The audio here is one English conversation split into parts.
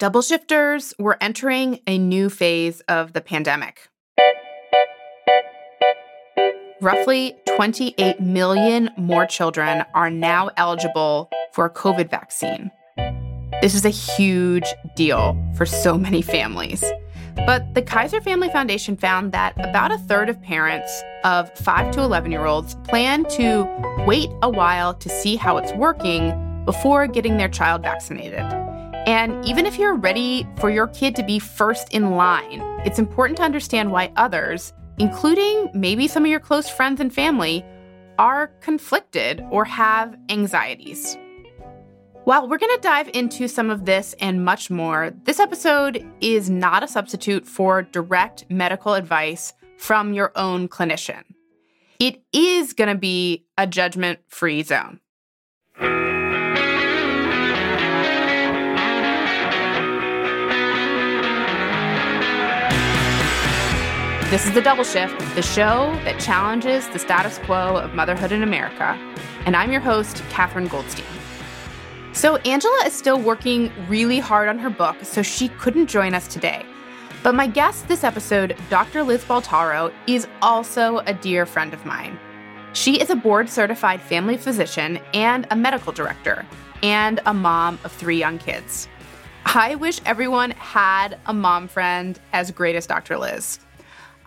Double shifters, we're entering a new phase of the pandemic. Roughly 28 million more children are now eligible for a COVID vaccine. This is a huge deal for so many families. But the Kaiser Family Foundation found that about a third of parents of 5 to 11 year olds plan to wait a while to see how it's working before getting their child vaccinated. And even if you're ready for your kid to be first in line, it's important to understand why others, including maybe some of your close friends and family, are conflicted or have anxieties. While we're going to dive into some of this and much more, this episode is not a substitute for direct medical advice from your own clinician. It is going to be a judgment free zone. This is The Double Shift, the show that challenges the status quo of motherhood in America. And I'm your host, Katherine Goldstein. So, Angela is still working really hard on her book, so she couldn't join us today. But my guest this episode, Dr. Liz Baltaro, is also a dear friend of mine. She is a board certified family physician and a medical director, and a mom of three young kids. I wish everyone had a mom friend as great as Dr. Liz.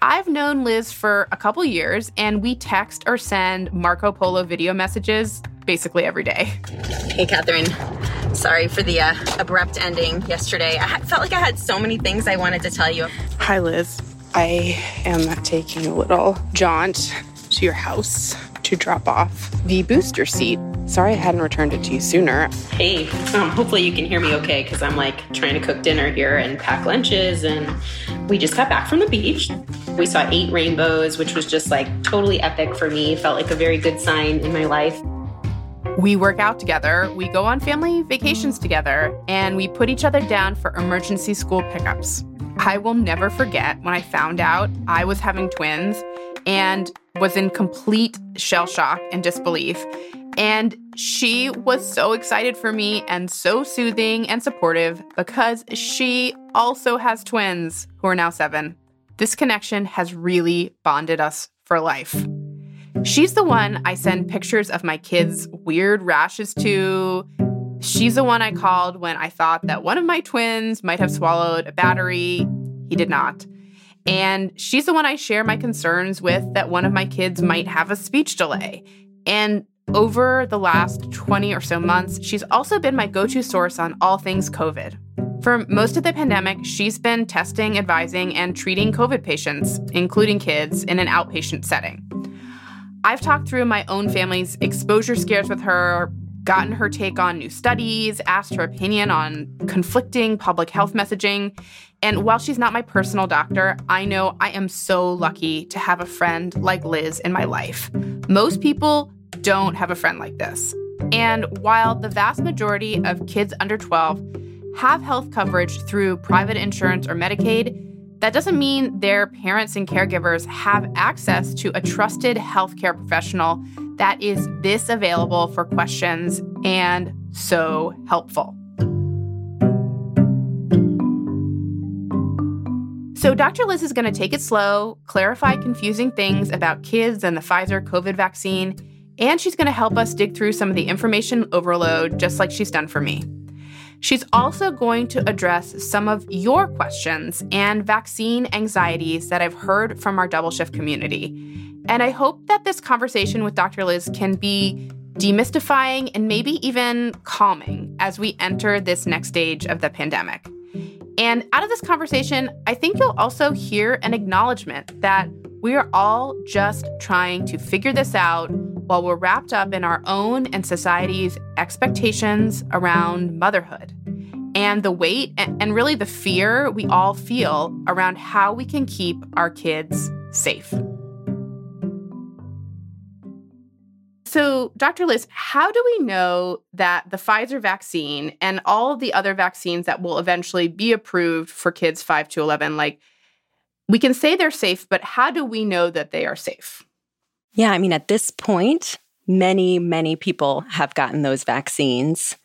I've known Liz for a couple years, and we text or send Marco Polo video messages basically every day. Hey, Katherine. Sorry for the uh, abrupt ending yesterday. I felt like I had so many things I wanted to tell you. Hi, Liz. I am taking a little jaunt to your house to drop off the booster seat. Sorry I hadn't returned it to you sooner. Hey, um, hopefully you can hear me okay because I'm like trying to cook dinner here and pack lunches. And we just got back from the beach. We saw eight rainbows, which was just like totally epic for me. Felt like a very good sign in my life. We work out together, we go on family vacations together, and we put each other down for emergency school pickups. I will never forget when I found out I was having twins and was in complete shell shock and disbelief. And she was so excited for me and so soothing and supportive because she also has twins who are now seven. This connection has really bonded us for life. She's the one I send pictures of my kids' weird rashes to. She's the one I called when I thought that one of my twins might have swallowed a battery. He did not. And she's the one I share my concerns with that one of my kids might have a speech delay. And over the last 20 or so months, she's also been my go to source on all things COVID. For most of the pandemic, she's been testing, advising, and treating COVID patients, including kids, in an outpatient setting. I've talked through my own family's exposure scares with her, gotten her take on new studies, asked her opinion on conflicting public health messaging. And while she's not my personal doctor, I know I am so lucky to have a friend like Liz in my life. Most people don't have a friend like this. And while the vast majority of kids under 12 have health coverage through private insurance or Medicaid, that doesn't mean their parents and caregivers have access to a trusted healthcare professional that is this available for questions and so helpful. So, Dr. Liz is going to take it slow, clarify confusing things about kids and the Pfizer COVID vaccine, and she's going to help us dig through some of the information overload, just like she's done for me. She's also going to address some of your questions and vaccine anxieties that I've heard from our double shift community. And I hope that this conversation with Dr. Liz can be demystifying and maybe even calming as we enter this next stage of the pandemic. And out of this conversation, I think you'll also hear an acknowledgement that we are all just trying to figure this out while we're wrapped up in our own and society's expectations around motherhood and the weight and really the fear we all feel around how we can keep our kids safe. So, Dr. Liz, how do we know that the Pfizer vaccine and all the other vaccines that will eventually be approved for kids 5 to 11, like we can say they're safe, but how do we know that they are safe? Yeah, I mean, at this point, many, many people have gotten those vaccines.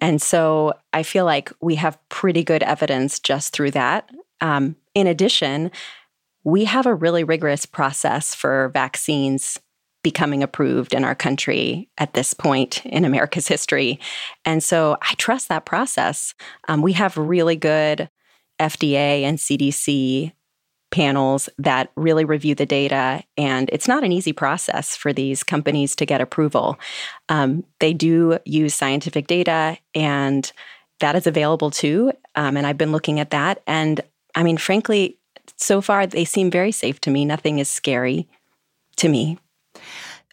And so I feel like we have pretty good evidence just through that. Um, in addition, we have a really rigorous process for vaccines becoming approved in our country at this point in America's history. And so I trust that process. Um, we have really good FDA and CDC panels that really review the data. And it's not an easy process for these companies to get approval. Um, they do use scientific data, and that is available too. Um, and I've been looking at that. And I mean, frankly, so far they seem very safe to me. Nothing is scary to me.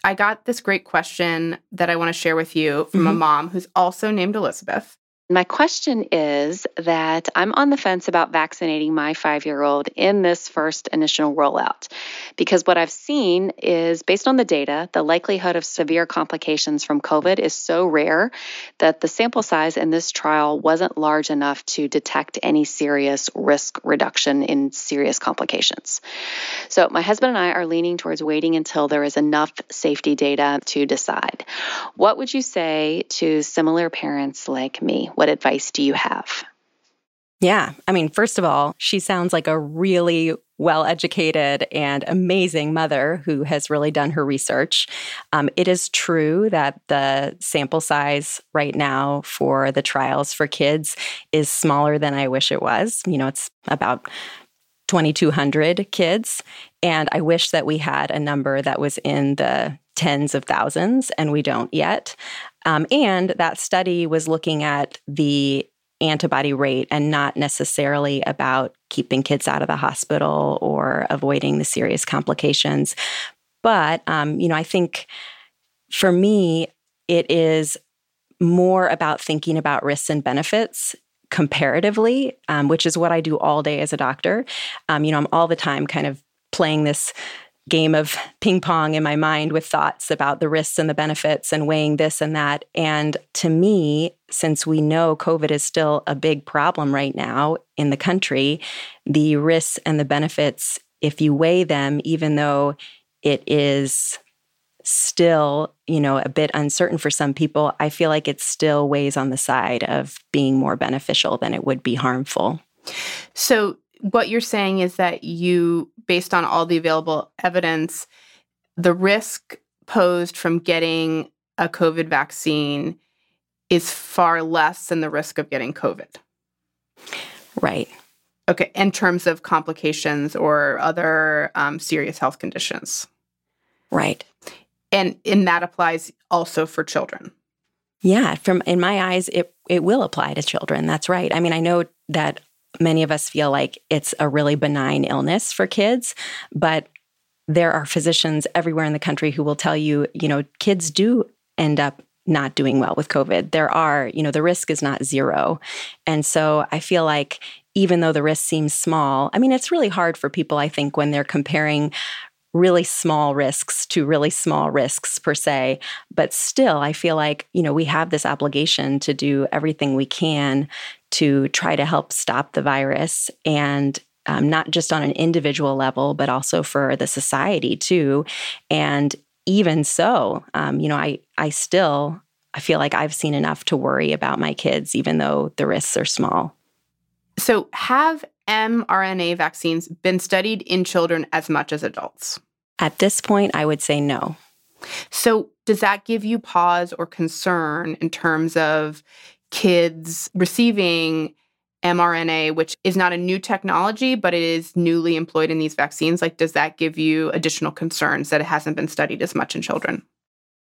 I got this great question that I want to share with you from mm-hmm. a mom who's also named Elizabeth. My question is that I'm on the fence about vaccinating my five year old in this first initial rollout because what I've seen is based on the data, the likelihood of severe complications from COVID is so rare that the sample size in this trial wasn't large enough to detect any serious risk reduction in serious complications. So, my husband and I are leaning towards waiting until there is enough safety data to decide. What would you say to similar parents like me? What advice do you have? Yeah. I mean, first of all, she sounds like a really well educated and amazing mother who has really done her research. Um, it is true that the sample size right now for the trials for kids is smaller than I wish it was. You know, it's about 2,200 kids. And I wish that we had a number that was in the tens of thousands, and we don't yet. Um, and that study was looking at the antibody rate and not necessarily about keeping kids out of the hospital or avoiding the serious complications. But, um, you know, I think for me, it is more about thinking about risks and benefits comparatively, um, which is what I do all day as a doctor. Um, you know, I'm all the time kind of playing this game of ping pong in my mind with thoughts about the risks and the benefits and weighing this and that. And to me, since we know COVID is still a big problem right now in the country, the risks and the benefits, if you weigh them, even though it is still, you know, a bit uncertain for some people, I feel like it still weighs on the side of being more beneficial than it would be harmful. So what you're saying is that you, based on all the available evidence, the risk posed from getting a COVID vaccine is far less than the risk of getting COVID. Right. Okay. In terms of complications or other um, serious health conditions. Right. And and that applies also for children. Yeah, from in my eyes, it it will apply to children. That's right. I mean, I know that many of us feel like it's a really benign illness for kids, but there are physicians everywhere in the country who will tell you, you know, kids do end up not doing well with COVID. There are, you know, the risk is not zero. And so I feel like even though the risk seems small, I mean, it's really hard for people, I think, when they're comparing really small risks to really small risks per se. But still, I feel like, you know, we have this obligation to do everything we can to try to help stop the virus and um, not just on an individual level, but also for the society too. And even so, um, you know, I I still I feel like I've seen enough to worry about my kids, even though the risks are small. So, have mRNA vaccines been studied in children as much as adults? At this point, I would say no. So, does that give you pause or concern in terms of kids receiving mRNA, which is not a new technology, but it is newly employed in these vaccines? Like, does that give you additional concerns that it hasn't been studied as much in children?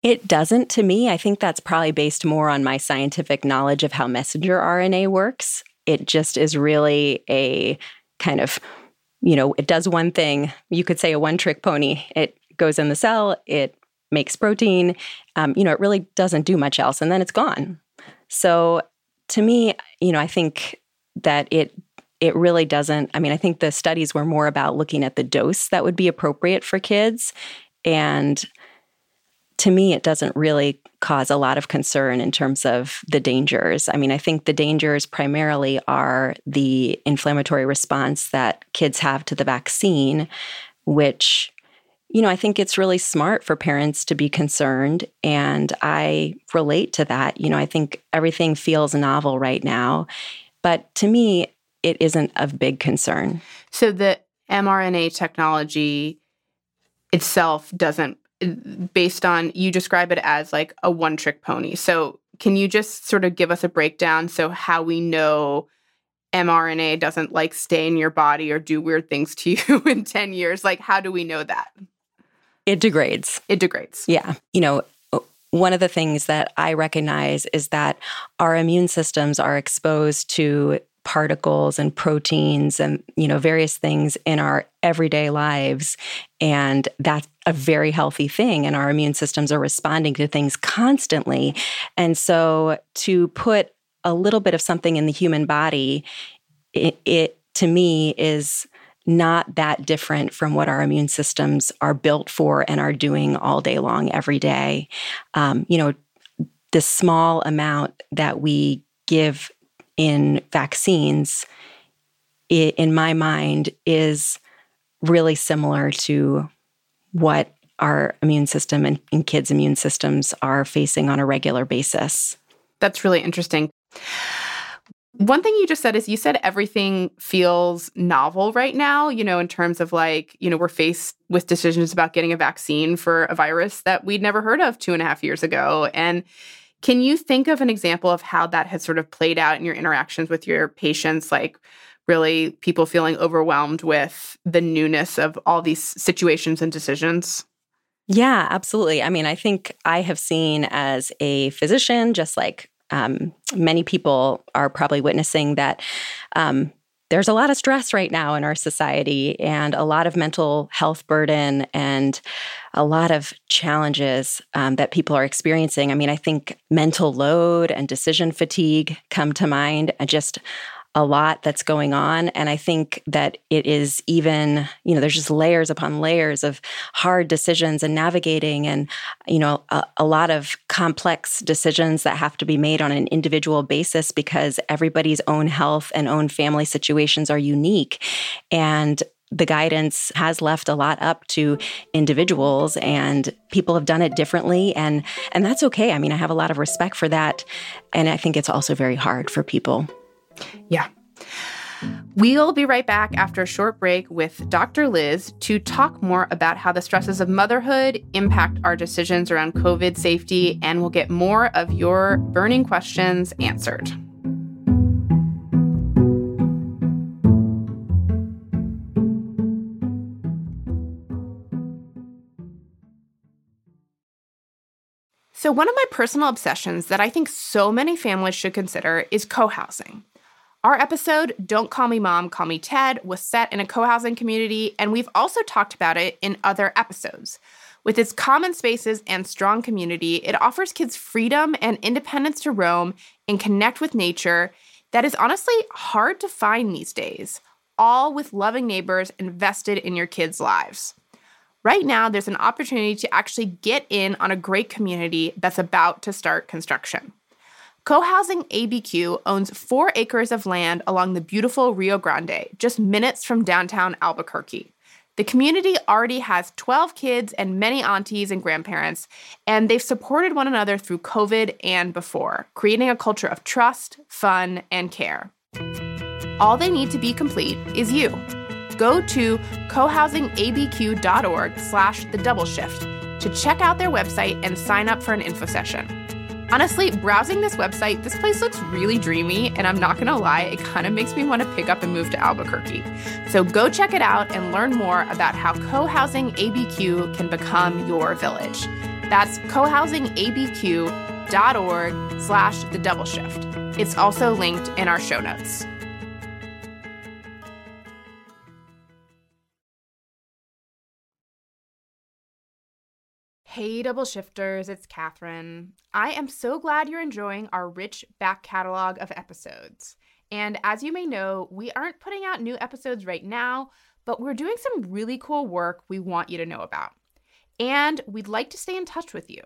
It doesn't to me. I think that's probably based more on my scientific knowledge of how messenger RNA works. It just is really a kind of, you know, it does one thing. You could say a one trick pony. It goes in the cell, it makes protein. Um, you know, it really doesn't do much else, and then it's gone. So to me, you know, I think that it it really doesn't. I mean, I think the studies were more about looking at the dose that would be appropriate for kids. And to me, it doesn't really cause a lot of concern in terms of the dangers. I mean, I think the dangers primarily are the inflammatory response that kids have to the vaccine, which you know, I think it's really smart for parents to be concerned. And I relate to that. You know, I think everything feels novel right now. But to me, it isn't of big concern. So the mRNA technology itself doesn't, based on you describe it as like a one trick pony. So can you just sort of give us a breakdown? So, how we know mRNA doesn't like stay in your body or do weird things to you in 10 years? Like, how do we know that? It degrades. It degrades. Yeah. You know, one of the things that I recognize is that our immune systems are exposed to particles and proteins and you know various things in our everyday lives and that's a very healthy thing and our immune systems are responding to things constantly and so to put a little bit of something in the human body it, it to me is not that different from what our immune systems are built for and are doing all day long every day um, you know the small amount that we give in vaccines, in my mind, is really similar to what our immune system and, and kids' immune systems are facing on a regular basis. That's really interesting. One thing you just said is you said everything feels novel right now, you know, in terms of like, you know, we're faced with decisions about getting a vaccine for a virus that we'd never heard of two and a half years ago. And can you think of an example of how that has sort of played out in your interactions with your patients? Like, really, people feeling overwhelmed with the newness of all these situations and decisions? Yeah, absolutely. I mean, I think I have seen as a physician, just like um, many people are probably witnessing, that um, there's a lot of stress right now in our society and a lot of mental health burden and a lot of challenges um, that people are experiencing. I mean, I think mental load and decision fatigue come to mind, and just a lot that's going on. And I think that it is even, you know, there's just layers upon layers of hard decisions and navigating and, you know, a, a, lot of complex decisions that have to be made on an individual basis because everybody's own health and own family situations are unique. And the guidance has left a lot up to individuals and people have done it differently and and that's okay. I mean, I have a lot of respect for that and I think it's also very hard for people. Yeah. We'll be right back after a short break with Dr. Liz to talk more about how the stresses of motherhood impact our decisions around COVID safety, and we'll get more of your burning questions answered. So, one of my personal obsessions that I think so many families should consider is co housing. Our episode, Don't Call Me Mom, Call Me Ted, was set in a co housing community, and we've also talked about it in other episodes. With its common spaces and strong community, it offers kids freedom and independence to roam and connect with nature that is honestly hard to find these days, all with loving neighbors invested in your kids' lives. Right now, there's an opportunity to actually get in on a great community that's about to start construction. Co-housing ABQ owns four acres of land along the beautiful Rio Grande, just minutes from downtown Albuquerque. The community already has 12 kids and many aunties and grandparents, and they've supported one another through COVID and before, creating a culture of trust, fun, and care. All they need to be complete is you. Go to cohousingabq.org slash the double shift to check out their website and sign up for an info session. Honestly, browsing this website, this place looks really dreamy, and I'm not gonna lie, it kind of makes me want to pick up and move to Albuquerque. So go check it out and learn more about how co housing ABQ can become your village. That's cohousingabq.org slash the double shift. It's also linked in our show notes. Hey, double shifters, it's Katherine. I am so glad you're enjoying our rich back catalog of episodes. And as you may know, we aren't putting out new episodes right now, but we're doing some really cool work we want you to know about. And we'd like to stay in touch with you.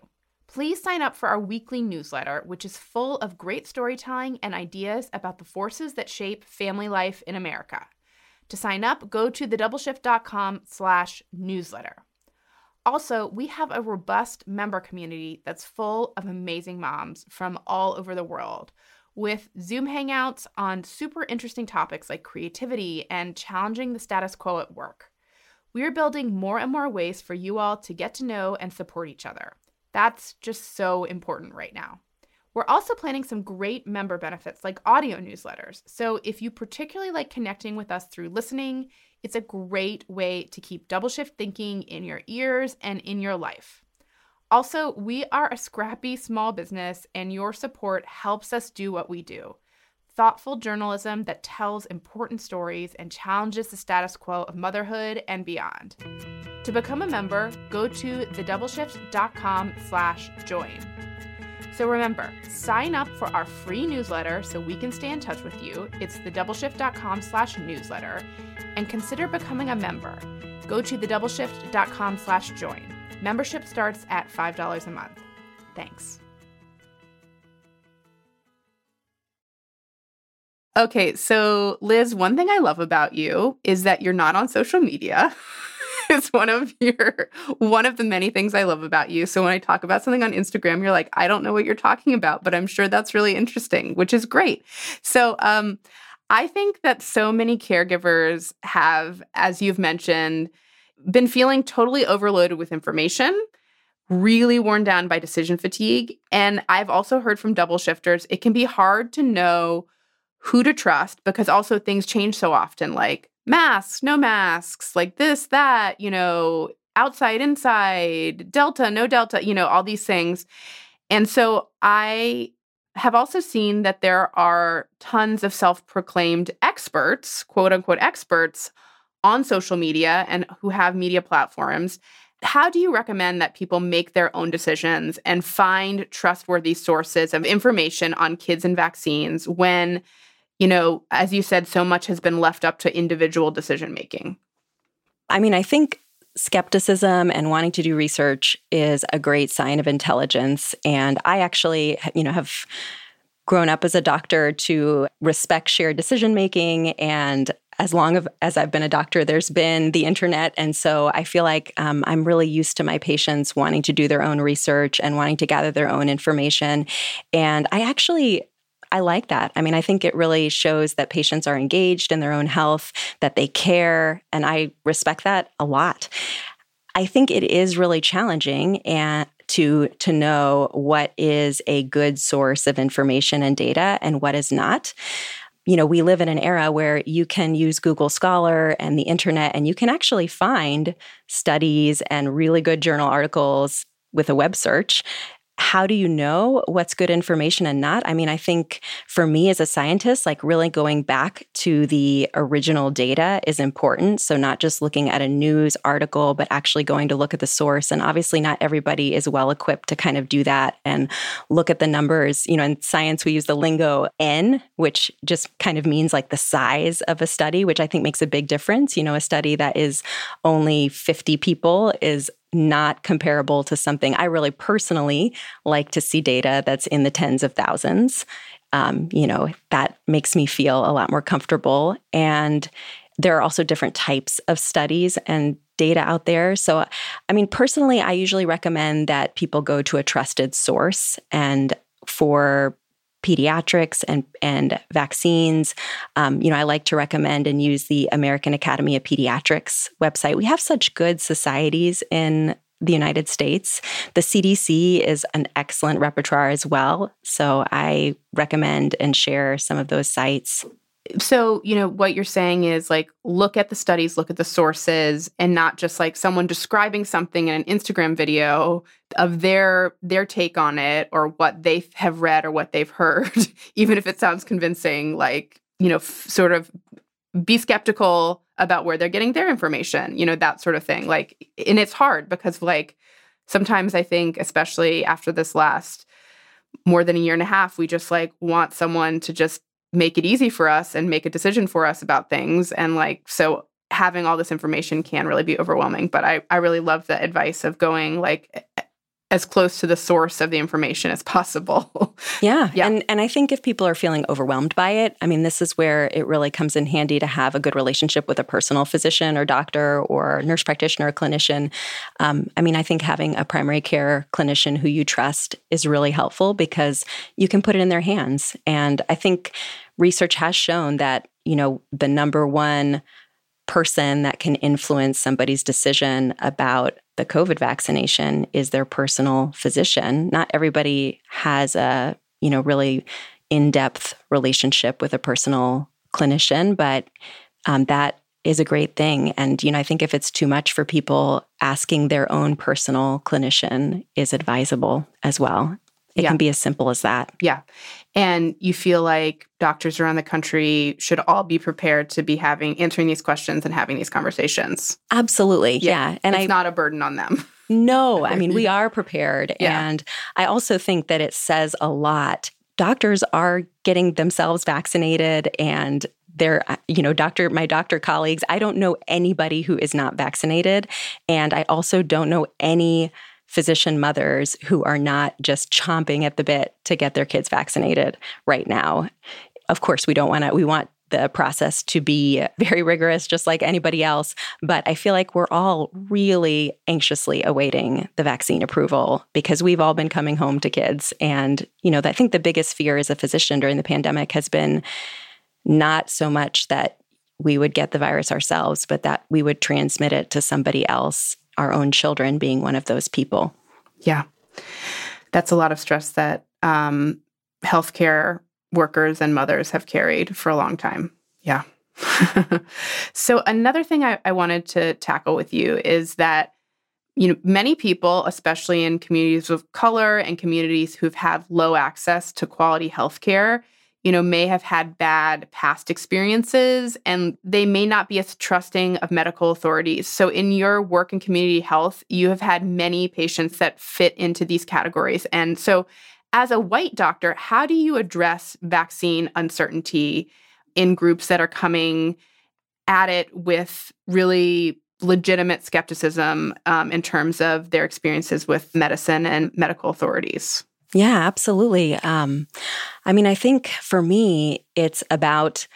Please sign up for our weekly newsletter, which is full of great storytelling and ideas about the forces that shape family life in America. To sign up, go to thedoubleshift.com slash newsletter. Also, we have a robust member community that's full of amazing moms from all over the world with Zoom hangouts on super interesting topics like creativity and challenging the status quo at work. We are building more and more ways for you all to get to know and support each other. That's just so important right now. We're also planning some great member benefits like audio newsletters. So if you particularly like connecting with us through listening, it's a great way to keep double shift thinking in your ears and in your life. Also, we are a scrappy small business, and your support helps us do what we do thoughtful journalism that tells important stories and challenges the status quo of motherhood and beyond. To become a member, go to thedoubleshift.com slash join. So remember, sign up for our free newsletter so we can stay in touch with you. It's thedoubleshift.com slash newsletter. And consider becoming a member. Go to thedoubleshift.com slash join. Membership starts at $5 a month. Thanks. Okay, so Liz, one thing I love about you is that you're not on social media. it's one of your one of the many things I love about you. So when I talk about something on Instagram, you're like, I don't know what you're talking about, but I'm sure that's really interesting, which is great. So um I think that so many caregivers have, as you've mentioned, been feeling totally overloaded with information, really worn down by decision fatigue. And I've also heard from double shifters, it can be hard to know who to trust because also things change so often, like masks, no masks, like this, that, you know, outside, inside, delta, no delta, you know, all these things. And so I have also seen that there are tons of self proclaimed experts, quote unquote experts, on social media and who have media platforms. How do you recommend that people make their own decisions and find trustworthy sources of information on kids and vaccines when you know, as you said, so much has been left up to individual decision making? I mean, I think skepticism and wanting to do research is a great sign of intelligence. And I actually, you know, have grown up as a doctor to respect shared decision making and as long as I've been a doctor, there's been the internet. And so I feel like um, I'm really used to my patients wanting to do their own research and wanting to gather their own information. And I actually I like that. I mean, I think it really shows that patients are engaged in their own health, that they care, and I respect that a lot. I think it is really challenging and to to know what is a good source of information and data and what is not you know, we live in an era where you can use Google Scholar and the internet, and you can actually find studies and really good journal articles with a web search how do you know what's good information and not? I mean, I think for me as a scientist, like really going back to the original data is important. So, not just looking at a news article, but actually going to look at the source. And obviously, not everybody is well equipped to kind of do that and look at the numbers. You know, in science, we use the lingo N, which just kind of means like the size of a study, which I think makes a big difference. You know, a study that is only 50 people is not comparable to something I really personally like to see data that's in the tens of thousands. Um, you know, that makes me feel a lot more comfortable. And there are also different types of studies and data out there. So, I mean, personally, I usually recommend that people go to a trusted source. And for pediatrics and and vaccines. Um, you know, I like to recommend and use the American Academy of Pediatrics website. We have such good societies in the United States. The CDC is an excellent repertoire as well. So I recommend and share some of those sites so you know what you're saying is like look at the studies look at the sources and not just like someone describing something in an instagram video of their their take on it or what they have read or what they've heard even if it sounds convincing like you know f- sort of be skeptical about where they're getting their information you know that sort of thing like and it's hard because like sometimes i think especially after this last more than a year and a half we just like want someone to just make it easy for us and make a decision for us about things. And like, so having all this information can really be overwhelming. But I, I really love the advice of going like as close to the source of the information as possible. yeah. yeah. And and I think if people are feeling overwhelmed by it, I mean this is where it really comes in handy to have a good relationship with a personal physician or doctor or nurse practitioner or clinician. Um, I mean, I think having a primary care clinician who you trust is really helpful because you can put it in their hands. And I think research has shown that, you know, the number one person that can influence somebody's decision about the COVID vaccination is their personal physician. Not everybody has a, you know, really in-depth relationship with a personal clinician, but um, that is a great thing. And, you know, I think if it's too much for people, asking their own personal clinician is advisable as well. It yeah. can be as simple as that. Yeah. And you feel like doctors around the country should all be prepared to be having answering these questions and having these conversations. Absolutely. Yeah. yeah. And it's I, not a burden on them. No, I mean, we are prepared. Yeah. And I also think that it says a lot. Doctors are getting themselves vaccinated and they're, uh, you know, doctor, my doctor colleagues, I don't know anybody who is not vaccinated. And I also don't know any physician mothers who are not just chomping at the bit to get their kids vaccinated right now. Of course, we don't want to, we want the process to be very rigorous, just like anybody else. But I feel like we're all really anxiously awaiting the vaccine approval because we've all been coming home to kids. And, you know, I think the biggest fear as a physician during the pandemic has been not so much that we would get the virus ourselves, but that we would transmit it to somebody else our own children being one of those people. Yeah. That's a lot of stress that um, healthcare workers and mothers have carried for a long time. Yeah. so, another thing I, I wanted to tackle with you is that you know many people especially in communities of color and communities who've had low access to quality health care you know, may have had bad past experiences and they may not be as trusting of medical authorities. So, in your work in community health, you have had many patients that fit into these categories. And so, as a white doctor, how do you address vaccine uncertainty in groups that are coming at it with really legitimate skepticism um, in terms of their experiences with medicine and medical authorities? Yeah, absolutely. Um, I mean, I think for me, it's about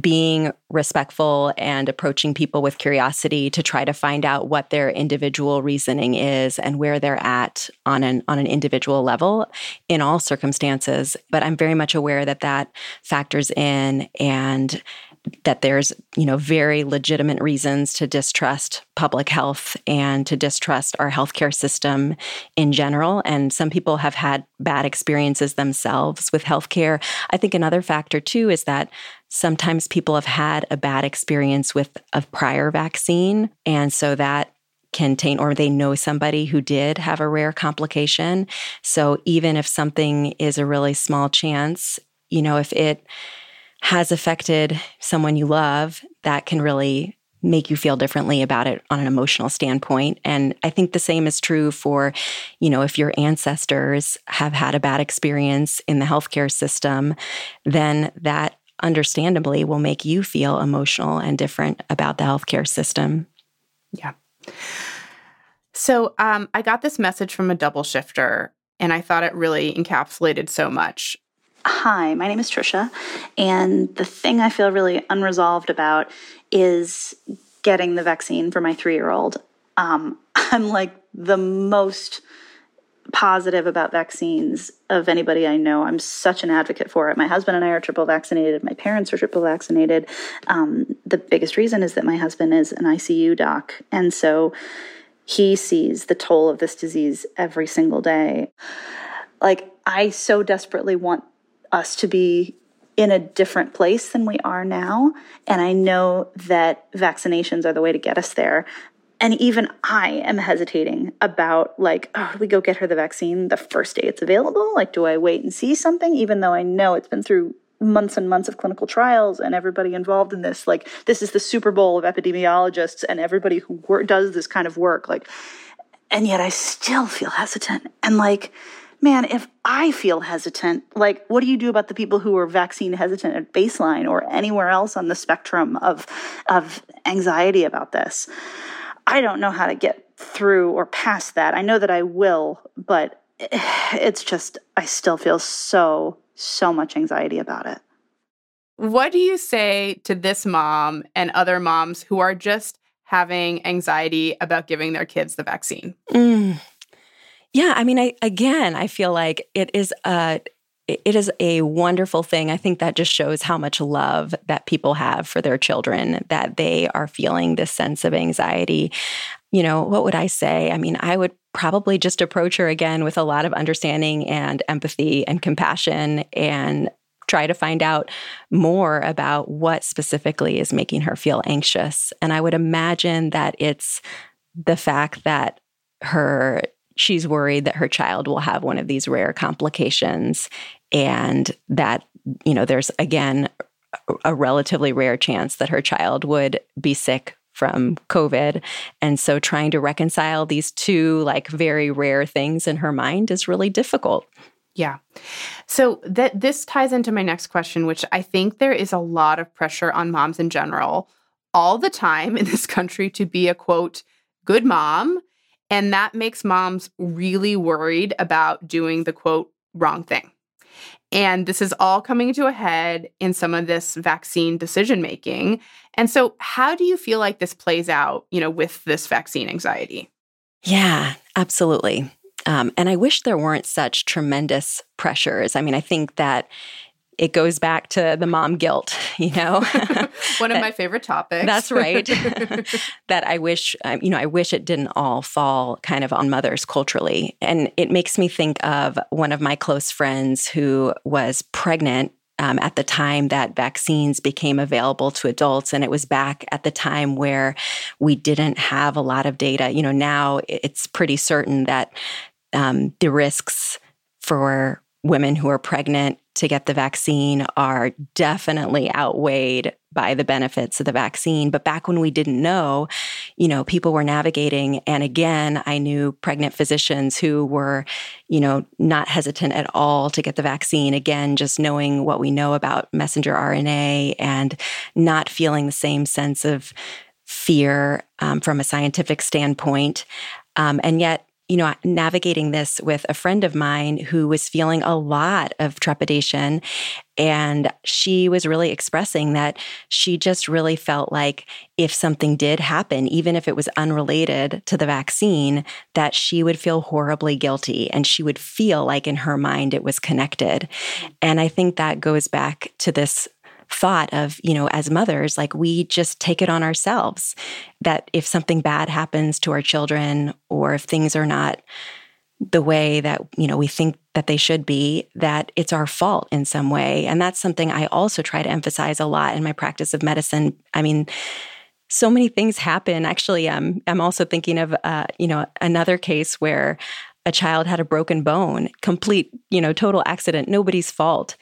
being respectful and approaching people with curiosity to try to find out what their individual reasoning is and where they're at on an on an individual level in all circumstances but i'm very much aware that that factors in and that there's you know very legitimate reasons to distrust public health and to distrust our healthcare system in general. And some people have had bad experiences themselves with healthcare. I think another factor too is that sometimes people have had a bad experience with a prior vaccine. And so that can taint or they know somebody who did have a rare complication. So even if something is a really small chance you know if it has affected someone you love, that can really make you feel differently about it on an emotional standpoint. And I think the same is true for, you know, if your ancestors have had a bad experience in the healthcare system, then that understandably will make you feel emotional and different about the healthcare system. Yeah. So um, I got this message from a double shifter, and I thought it really encapsulated so much. Hi, my name is Trisha, and the thing I feel really unresolved about is getting the vaccine for my three year old. Um, I'm like the most positive about vaccines of anybody I know. I'm such an advocate for it. My husband and I are triple vaccinated. My parents are triple vaccinated. Um, the biggest reason is that my husband is an ICU doc. And so he sees the toll of this disease every single day. Like, I so desperately want us to be in a different place than we are now. And I know that vaccinations are the way to get us there. And even I am hesitating about like, oh, do we go get her the vaccine the first day it's available? Like, do I wait and see something? Even though I know it's been through months and months of clinical trials and everybody involved in this. Like, this is the Super Bowl of epidemiologists and everybody who does this kind of work. Like, and yet I still feel hesitant. And like, man, if I feel hesitant, like, what do you do about the people who are vaccine hesitant at baseline or anywhere else on the spectrum of, of anxiety about this? I don't know how to get through or past that. I know that I will, but it's just, I still feel so, so much anxiety about it. What do you say to this mom and other moms who are just having anxiety about giving their kids the vaccine? Mm. Yeah, I mean, I again, I feel like it is a it is a wonderful thing. I think that just shows how much love that people have for their children, that they are feeling this sense of anxiety. You know, what would I say? I mean, I would probably just approach her again with a lot of understanding and empathy and compassion and try to find out more about what specifically is making her feel anxious. And I would imagine that it's the fact that her she's worried that her child will have one of these rare complications and that you know there's again a relatively rare chance that her child would be sick from covid and so trying to reconcile these two like very rare things in her mind is really difficult yeah. So that this ties into my next question which I think there is a lot of pressure on moms in general all the time in this country to be a quote good mom and that makes moms really worried about doing the quote wrong thing. And this is all coming to a head in some of this vaccine decision making. And so, how do you feel like this plays out, you know, with this vaccine anxiety? Yeah, absolutely. Um, and I wish there weren't such tremendous pressures. I mean, I think that it goes back to the mom guilt, you know. One of my favorite topics. That's right. that I wish, um, you know, I wish it didn't all fall kind of on mothers culturally. And it makes me think of one of my close friends who was pregnant um, at the time that vaccines became available to adults. And it was back at the time where we didn't have a lot of data. You know, now it's pretty certain that um, the risks for women who are pregnant to get the vaccine are definitely outweighed by the benefits of the vaccine. But back when we didn't know, you know, people were navigating. And again, I knew pregnant physicians who were, you know, not hesitant at all to get the vaccine. Again, just knowing what we know about messenger RNA and not feeling the same sense of fear um, from a scientific standpoint. Um, and yet, you know, navigating this with a friend of mine who was feeling a lot of trepidation. And she was really expressing that she just really felt like if something did happen, even if it was unrelated to the vaccine, that she would feel horribly guilty and she would feel like in her mind it was connected. Mm. And I think that goes back to this thought of, you know, as mothers, like we just take it on ourselves that if something bad happens to our children or if things are not the way that, you know, we think that they should be, that it's our fault in some way. And that's something I also try to emphasize a lot in my practice of medicine. I mean, so many things happen. Actually, um, I'm also thinking of, uh, you know, another case where a child had a broken bone, complete, you know, total accident, nobody's fault.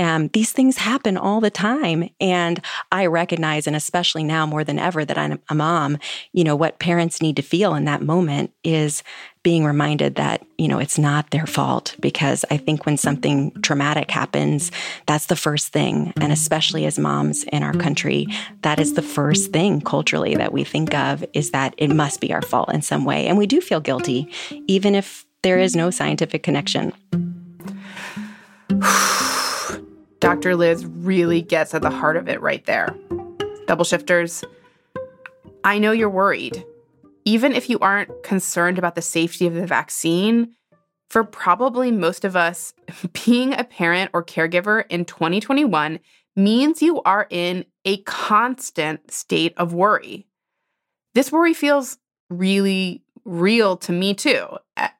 Um, these things happen all the time. And I recognize, and especially now more than ever, that I'm a mom, you know, what parents need to feel in that moment is being reminded that, you know, it's not their fault. Because I think when something traumatic happens, that's the first thing. And especially as moms in our country, that is the first thing culturally that we think of is that it must be our fault in some way. And we do feel guilty, even if there is no scientific connection. Dr. Liz really gets at the heart of it right there. Double shifters, I know you're worried. Even if you aren't concerned about the safety of the vaccine, for probably most of us, being a parent or caregiver in 2021 means you are in a constant state of worry. This worry feels really real to me too.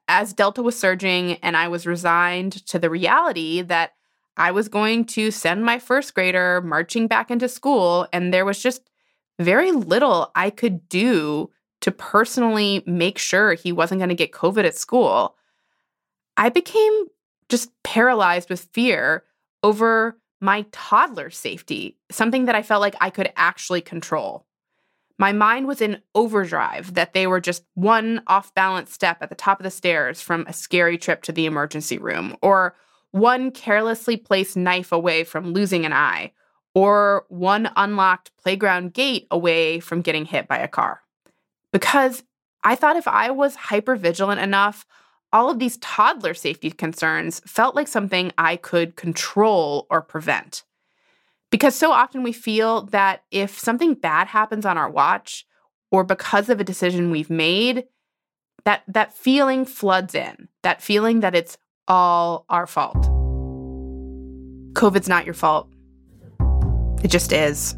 As Delta was surging and I was resigned to the reality that I was going to send my first grader marching back into school, and there was just very little I could do to personally make sure he wasn't going to get COVID at school. I became just paralyzed with fear over my toddler's safety, something that I felt like I could actually control. My mind was in overdrive that they were just one off balance step at the top of the stairs from a scary trip to the emergency room, or one carelessly placed knife away from losing an eye, or one unlocked playground gate away from getting hit by a car. because I thought if I was hyper vigilant enough, all of these toddler safety concerns felt like something I could control or prevent. Because so often we feel that if something bad happens on our watch or because of a decision we've made, that that feeling floods in. That feeling that it's all our fault. COVID's not your fault. It just is.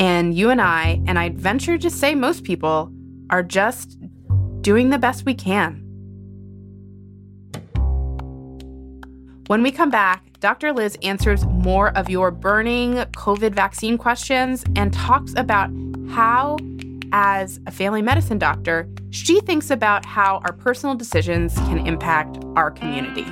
And you and I, and I'd venture to say most people, are just doing the best we can. When we come back, Dr. Liz answers more of your burning COVID vaccine questions and talks about how, as a family medicine doctor, she thinks about how our personal decisions can impact our community.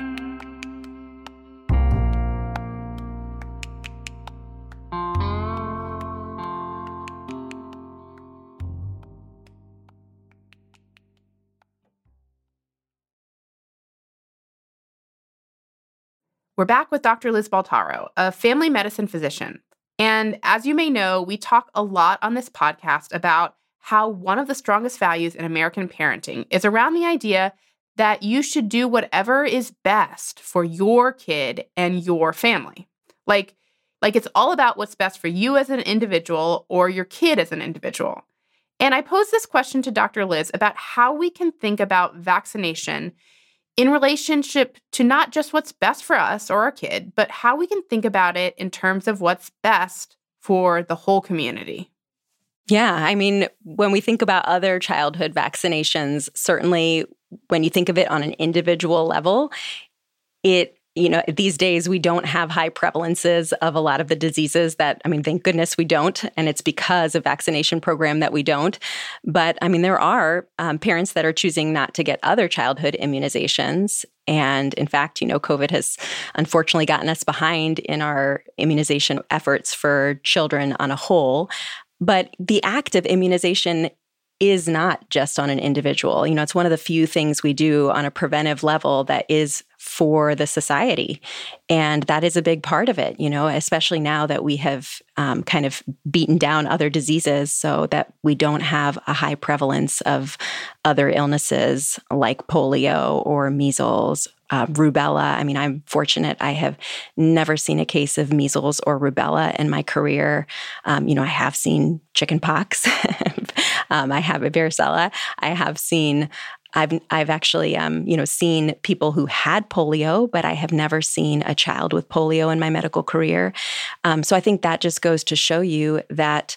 We're back with Dr. Liz Baltaro, a family medicine physician. And as you may know, we talk a lot on this podcast about how one of the strongest values in American parenting is around the idea that you should do whatever is best for your kid and your family. Like, like it's all about what's best for you as an individual or your kid as an individual. And I posed this question to Dr. Liz about how we can think about vaccination in relationship to not just what's best for us or our kid, but how we can think about it in terms of what's best for the whole community. Yeah, I mean, when we think about other childhood vaccinations, certainly when you think of it on an individual level, it you know, these days we don't have high prevalences of a lot of the diseases that, I mean, thank goodness we don't. And it's because of vaccination program that we don't. But I mean, there are um, parents that are choosing not to get other childhood immunizations. And in fact, you know, COVID has unfortunately gotten us behind in our immunization efforts for children on a whole. But the act of immunization is not just on an individual. You know, it's one of the few things we do on a preventive level that is for the society. And that is a big part of it, you know, especially now that we have um, kind of beaten down other diseases so that we don't have a high prevalence of other illnesses like polio or measles. Uh, rubella. I mean, I'm fortunate. I have never seen a case of measles or rubella in my career. Um, you know, I have seen chickenpox. um, I have a varicella. I have seen I've I've actually um, you know seen people who had polio, but I have never seen a child with polio in my medical career. Um, so I think that just goes to show you that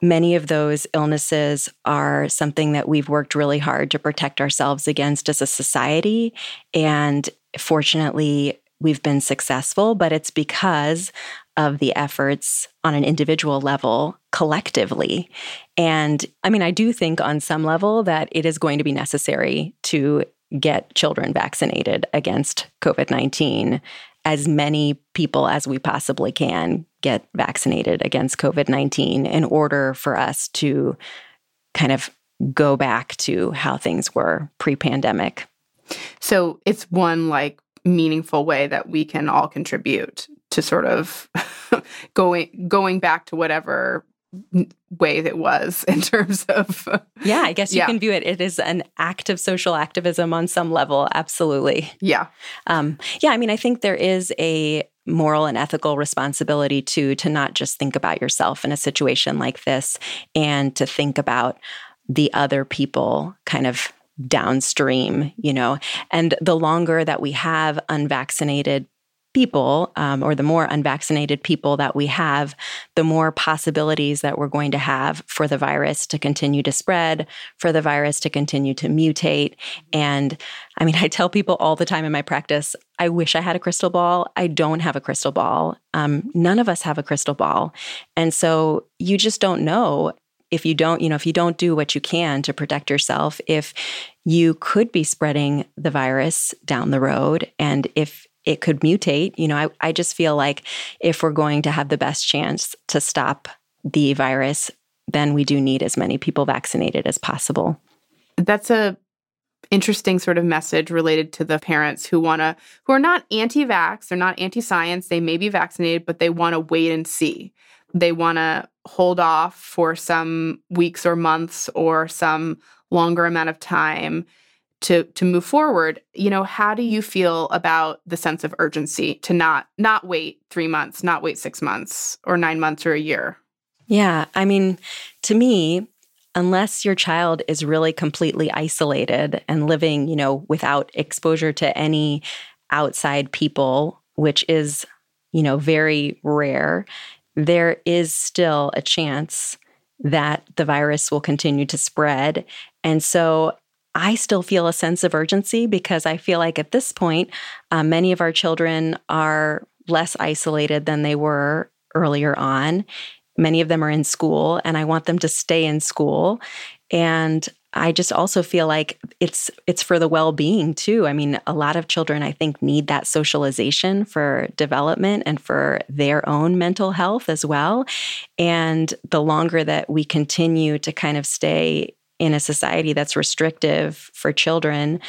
many of those illnesses are something that we've worked really hard to protect ourselves against as a society, and fortunately. We've been successful, but it's because of the efforts on an individual level collectively. And I mean, I do think on some level that it is going to be necessary to get children vaccinated against COVID 19. As many people as we possibly can get vaccinated against COVID 19 in order for us to kind of go back to how things were pre pandemic. So it's one like meaningful way that we can all contribute to sort of going going back to whatever way it was in terms of yeah i guess you yeah. can view it it is an act of social activism on some level absolutely. Yeah. Um, yeah i mean i think there is a moral and ethical responsibility to to not just think about yourself in a situation like this and to think about the other people kind of downstream you know? And the longer that we have unvaccinated people, um, or the more unvaccinated people that we have, the more possibilities that we're going to have for the virus to continue to spread, for the virus to continue to mutate. And I mean, I tell people all the time in my practice, I wish I had a crystal ball. I don't have a crystal ball. Um, none of us have a crystal ball. And so you just don't know if you don't, you know, if you don't do what you can to protect yourself, if you could be spreading the virus down the road, and if it could mutate. You know, I, I just feel like if we're going to have the best chance to stop the virus, then we do need as many people vaccinated as possible. That's a interesting sort of message related to the parents who want to who are not anti-vax, they're not anti-science, they may be vaccinated, but they want to wait and see. They want to hold off for some weeks or months or some longer amount of time to to move forward you know how do you feel about the sense of urgency to not not wait 3 months not wait 6 months or 9 months or a year? Yeah i mean to me unless your child is really completely isolated and living you know without exposure to any outside people which is you know very rare there is still a chance that the virus will continue to spread. And so I still feel a sense of urgency because I feel like at this point, uh, many of our children are less isolated than they were earlier on. Many of them are in school, and I want them to stay in school. And I just also feel like it's it's for the well-being too. I mean, a lot of children I think need that socialization for development and for their own mental health as well. And the longer that we continue to kind of stay in a society that's restrictive for children,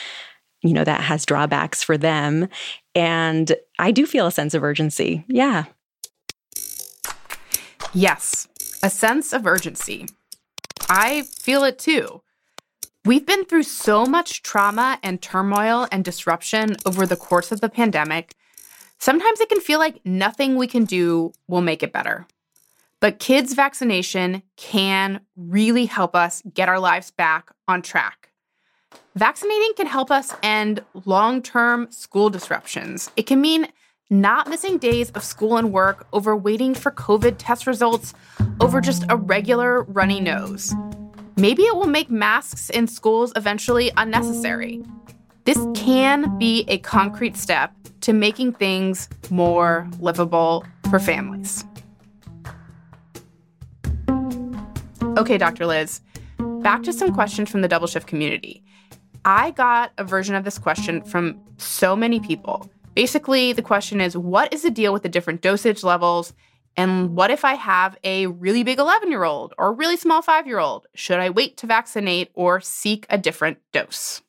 you know, that has drawbacks for them. And I do feel a sense of urgency. Yeah. Yes, a sense of urgency. I feel it too. We've been through so much trauma and turmoil and disruption over the course of the pandemic. Sometimes it can feel like nothing we can do will make it better. But kids' vaccination can really help us get our lives back on track. Vaccinating can help us end long term school disruptions. It can mean not missing days of school and work over waiting for COVID test results over just a regular runny nose. Maybe it will make masks in schools eventually unnecessary. This can be a concrete step to making things more livable for families. Okay, Dr. Liz, back to some questions from the double shift community. I got a version of this question from so many people. Basically, the question is what is the deal with the different dosage levels? And what if I have a really big 11 year old or a really small five year old? Should I wait to vaccinate or seek a different dose?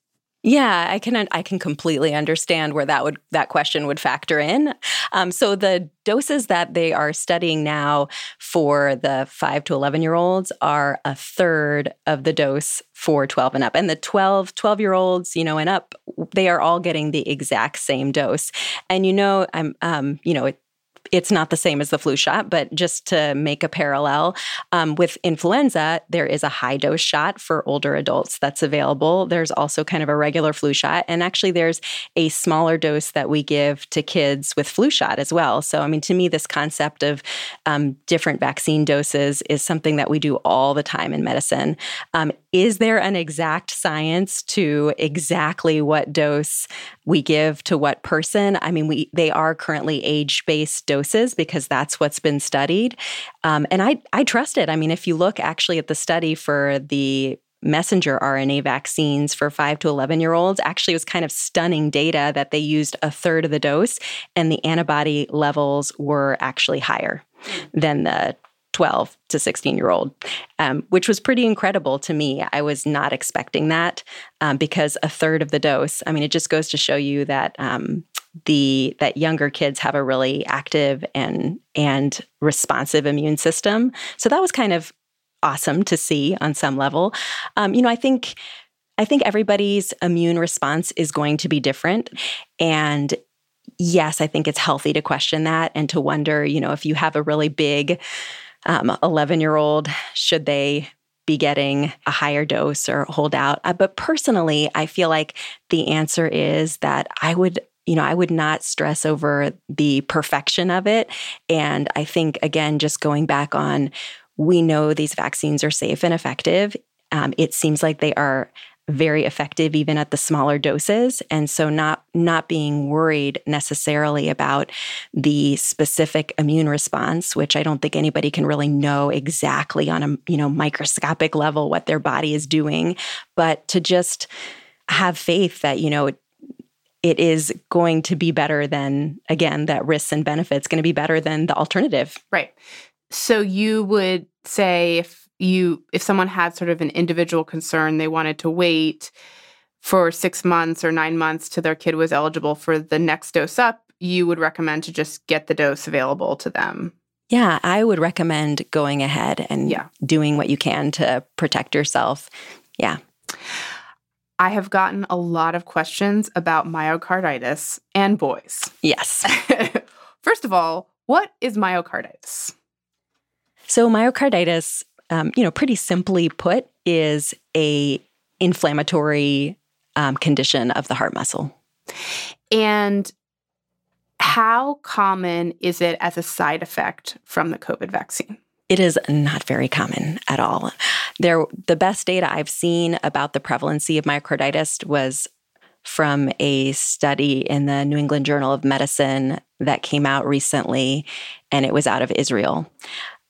Yeah, I can I can completely understand where that would that question would factor in. Um, so the doses that they are studying now for the five to eleven year olds are a third of the dose for 12 and up and the 12 12 year olds you know and up they are all getting the exact same dose and you know i'm um, you know it, it's not the same as the flu shot, but just to make a parallel, um, with influenza, there is a high dose shot for older adults that's available. There's also kind of a regular flu shot. And actually, there's a smaller dose that we give to kids with flu shot as well. So, I mean, to me, this concept of um, different vaccine doses is something that we do all the time in medicine. Um, is there an exact science to exactly what dose we give to what person? I mean, we they are currently age based doses because that's what's been studied, um, and I I trust it. I mean, if you look actually at the study for the messenger RNA vaccines for 5 to 11 year olds actually it was kind of stunning data that they used a third of the dose and the antibody levels were actually higher than the 12 to 16 year old, um, which was pretty incredible to me. I was not expecting that um, because a third of the dose, I mean, it just goes to show you that. Um, the that younger kids have a really active and and responsive immune system so that was kind of awesome to see on some level um, you know i think i think everybody's immune response is going to be different and yes i think it's healthy to question that and to wonder you know if you have a really big 11 um, year old, should they be getting a higher dose or hold out? Uh, but personally, I feel like the answer is that I would you know, I would not stress over the perfection of it. And I think, again, just going back on, we know these vaccines are safe and effective. Um, it seems like they are very effective even at the smaller doses. And so not not being worried necessarily about the specific immune response which i don't think anybody can really know exactly on a you know microscopic level what their body is doing but to just have faith that you know it is going to be better than again that risks and benefits going to be better than the alternative. Right. So you would say if you if someone had sort of an individual concern they wanted to wait for 6 months or 9 months till their kid was eligible for the next dose up you would recommend to just get the dose available to them Yeah, I would recommend going ahead and Yeah. doing what you can to protect yourself. Yeah. I have gotten a lot of questions about myocarditis and boys. Yes. First of all, what is myocarditis? So myocarditis, um, you know, pretty simply put, is a inflammatory um, condition of the heart muscle. And how common is it as a side effect from the COVID vaccine? It is not very common at all. There, the best data I've seen about the prevalency of myocarditis was from a study in the New England Journal of Medicine that came out recently, and it was out of Israel.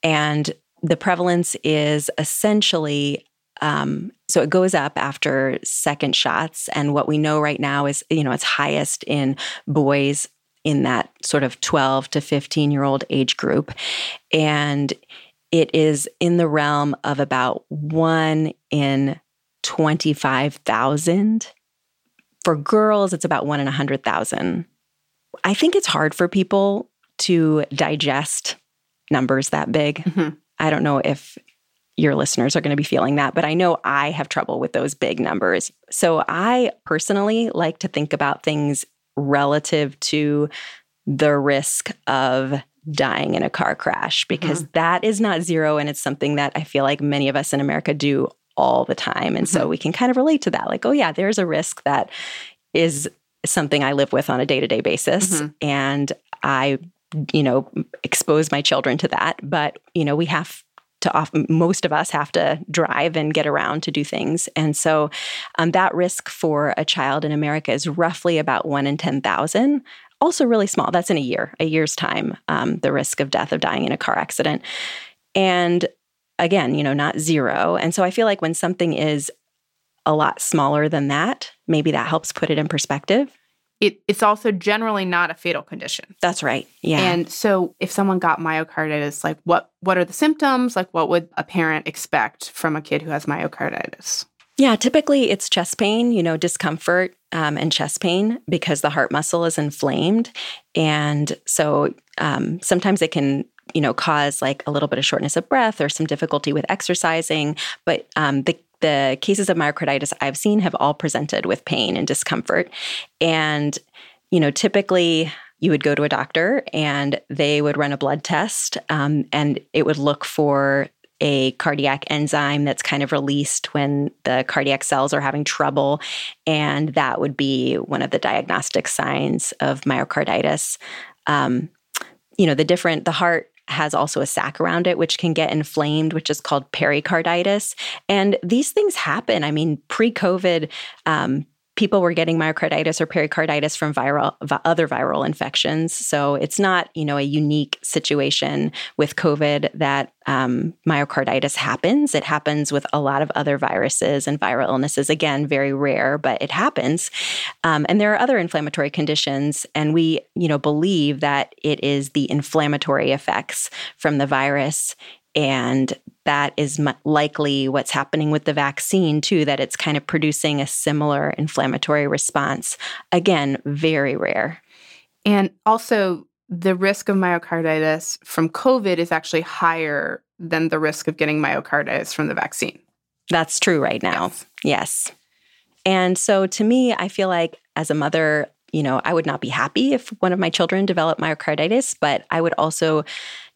And the prevalence is essentially um, so it goes up after second shots. And what we know right now is, you know, it's highest in boys in that sort of 12 to 15 year old age group. And it is in the realm of about one in 25,000. For girls, it's about one in 100,000. I think it's hard for people to digest numbers that big. Mhm. I don't know if your listeners are going to be feeling that, but I know I have trouble with those big numbers. So I personally like to think about things relative to the risk of dying in a car crash because that is not zero. And it's something that I feel like many of us in America do all the time. And so we can kind of relate to that. Like, oh, yeah, there's a risk that is something I live with on a day to day basis. Mhm. And I, you know, expose my children to that. But, you know, we have to off, most of us have to drive and get around to do things. And so um, that risk for a child in America is roughly about one in 10,000. Also, really small. That's in a year, a year's time, um, the risk of death of dying in a car accident. And again, you know, not zero. And so I feel like when something is a lot smaller than that, maybe that helps put it in perspective. It, it's also generally not a fatal condition. That's right. Yeah. And so if someone got myocarditis, like what what are the symptoms? Like what would a parent expect from a kid who has myocarditis? Yeah, typically it's chest pain, you know, discomfort um, and chest pain because the heart muscle is inflamed. And so um, sometimes it can, you know, cause like a little bit of shortness of breath or some difficulty with exercising. But um, the the cases of myocarditis I've seen have all presented with pain and discomfort. And, you know, typically you would go to a doctor and they would run a blood test um, and it would look for a cardiac enzyme that's kind of released when the cardiac cells are having trouble. And that would be one of the diagnostic signs of myocarditis. Um, you know, the different, the heart has also a sac around it, which can get inflamed, which is called pericarditis. And these things happen. I mean, pre COVID, um, people were getting myocarditis or pericarditis from viral vi- other viral infections. So it's not you know a unique situation with covid that um, myocarditis happens. It happens with a lot of other viruses and viral illnesses. Again very rare but it happens. Um, and there are other inflammatory conditions and we you know believe that it is the inflammatory effects from the virus and that is likely what's happening with the vaccine, too, that it's kind of producing a similar inflammatory response. Again, very rare. And also the risk of myocarditis from COVID is actually higher than the risk of getting myocarditis from the vaccine. That's true right now. Yes. Yes. And so to me, I feel like as a mother, you know, I would not be happy if one of my children developed myocarditis, but I would also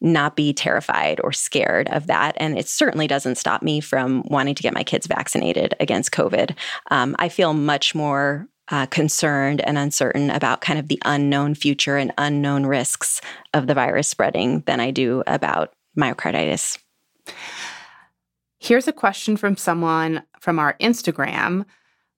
not be terrified or scared of that. And it certainly doesn't stop me from wanting to get my kids vaccinated against COVID. Um, I feel much more uh, concerned and uncertain about kind of the unknown future and unknown risks of the virus spreading than I do about myocarditis. Here's a question from someone from our Instagram.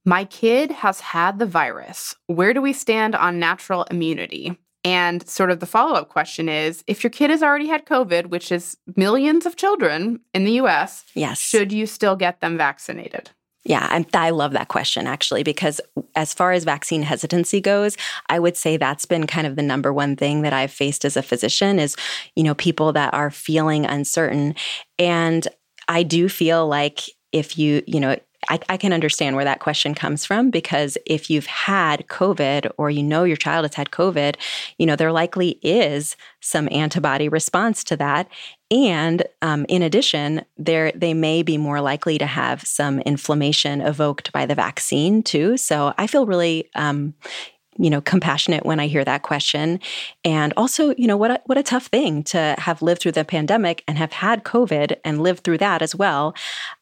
My kid has had the virus. Where do we stand on natural immunity? And sort of the follow up question is if your kid has already had COVID, which is millions of children in the US, Yes. should you still get them vaccinated? Yeah, I, I love that question actually, because as far as vaccine hesitancy goes, I would say that's been kind of the number one thing that I've faced as a physician is, you know, people that are feeling uncertain. And I do feel like if you, you know, I, I, can understand where that question comes from because if you've had COVID or you know your child has had COVID, you know, there likely is some antibody response to that. And um, in addition, there they may be more likely to have some inflammation evoked by the vaccine too. So I feel really um, you know compassionate when i hear that question and also you know what a, what a tough thing to have lived through the pandemic and have had covid and lived through that as well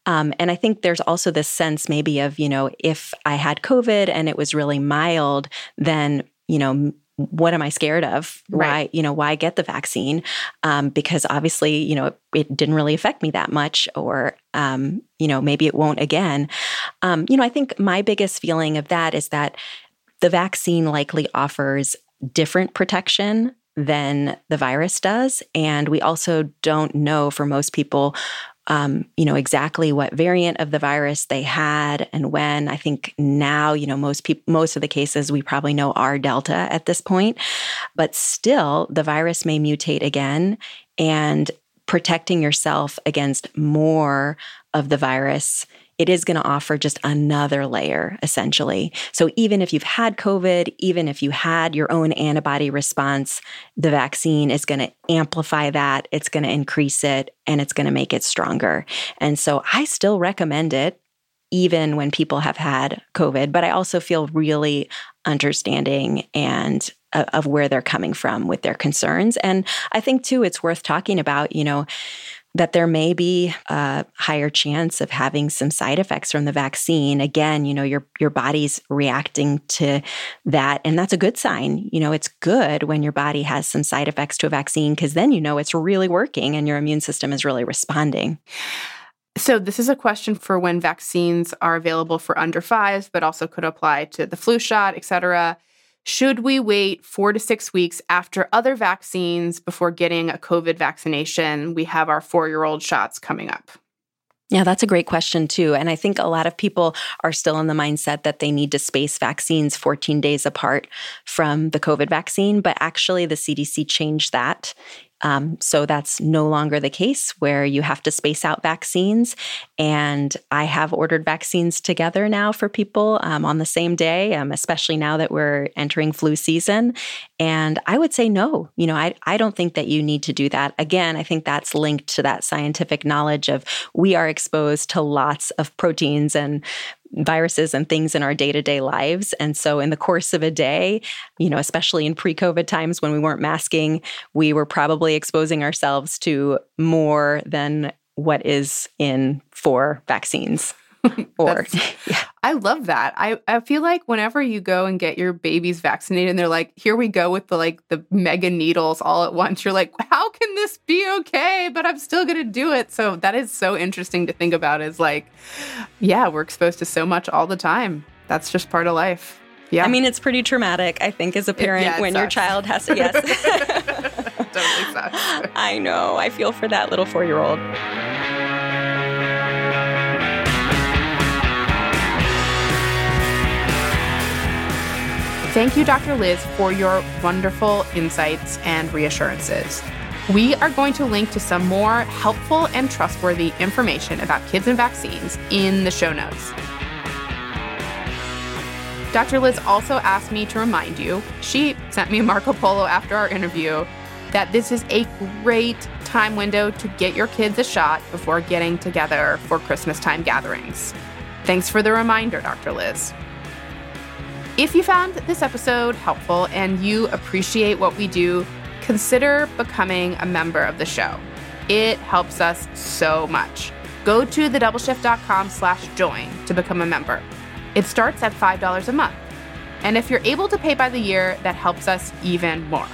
um, and i think there's also this sense maybe of you know if i had covid and it was really mild then you know what am I scared of? Right. Why, you know, why get the vaccine? Um, because obviously, you know, it, it, didn't really affect me that much, or, um, you know, maybe it won't again. Um, you know, I think my biggest feeling of that is that the vaccine likely offers different protection than the virus does. And we also don't know for most people, um, you know, exactly what variant of the virus they had and when. I think now, you know, most people, most of the cases we probably know are Delta at this point, but still the virus may mutate again. And protecting yourself against more of the virus it is going to offer just another layer, essentially. So even if you've had COVID, even if you had your own antibody response, the vaccine is going to amplify that, it's going to increase it, and it's going to make it stronger. And so I still recommend it. Even when people have had COVID, but I also feel really understanding and uh, of where they're coming from with their concerns. And I think too, it's worth talking about, you know, that there may be a higher chance of having some side effects from the vaccine. Again, you know, your your body's reacting to that and that's a good sign. You know, it's good when your body has some side effects to a vaccine because then you know it's really working and your immune system is really responding. So, this is a question for when vaccines are available for under fives, but also could apply to the flu shot, et cetera. Should we wait four to six weeks after other vaccines before getting a COVID vaccination? We have our four year old shots coming up. Yeah, that's a great question, too. And I think a lot of people are still in the mindset that they need to space vaccines 14 days apart from the COVID vaccine. But actually, the CDC changed that um, so that's no longer the case where you have to space out vaccines. And I have ordered vaccines together now for people um, on the same day, um, especially now that we're entering flu season. And I would say no, you know, I, I don't think that you need to do that. Again, I think that's linked to that scientific knowledge of we are exposed to lots of proteins and viruses and things in our day-to-day lives. And so in the course of a day you know especially in pre-covid times when we weren't masking we were probably exposing ourselves to more than what is in for vaccines or yeah. I love that. I, I feel like whenever you go and get your babies vaccinated and they're like, here we go with the like the mega needles all at once, you're like, how can this be okay? But I'm still gonna do it. So that is so interesting to think about is like, yeah, we're exposed to so much all the time. That's just part of life. Yeah. I mean, it's pretty traumatic, I think, as a parent it, yeah, when sucks. your child has to, yes. totally sucks. I know. I feel for that little four year old. Thank you, Dr. Liz, for your wonderful insights and reassurances. We are going to link to some more helpful and trustworthy information about kids and vaccines in the show notes. Dr. Liz also asked me to remind you, she sent me Marco Polo after our interview, that this is a great time window to get your kids a shot before getting together for Christmas time gatherings. Thanks for the reminder, Dr. Liz. If you found this episode helpful and you appreciate what we do, consider becoming a member of the show. It helps us so much. Go to thedoubleshift.com slash join to become a member. It starts at $5 a month. And if you're able to pay by the year, that helps us even more.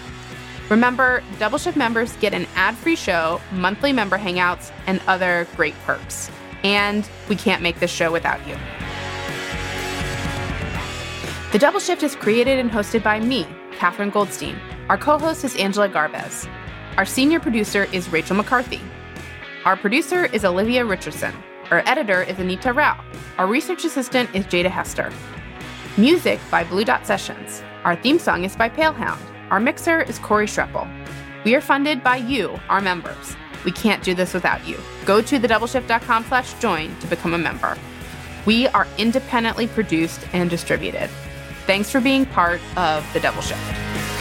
Remember, Double Shift members get an ad-free show, monthly member hangouts, and other great perks. And we can't make this show without you. The Double Shift is created and hosted by me, Katherine Goldstein. Our co host is Angela Garbes. Our senior producer is Rachel McCarthy. Our producer is Olivia Richardson. Our editor is Anita Rao. Our research assistant is Jada Hester. Music by Blue Dot Sessions. Our theme song is by Palehound. Our mixer is Corey Schreppel. We are funded by you, our members. We can't do this without you. Go to thedoubleshift.com slash join to become a member. We are independently produced and distributed. Thanks for being part of The Double Shift.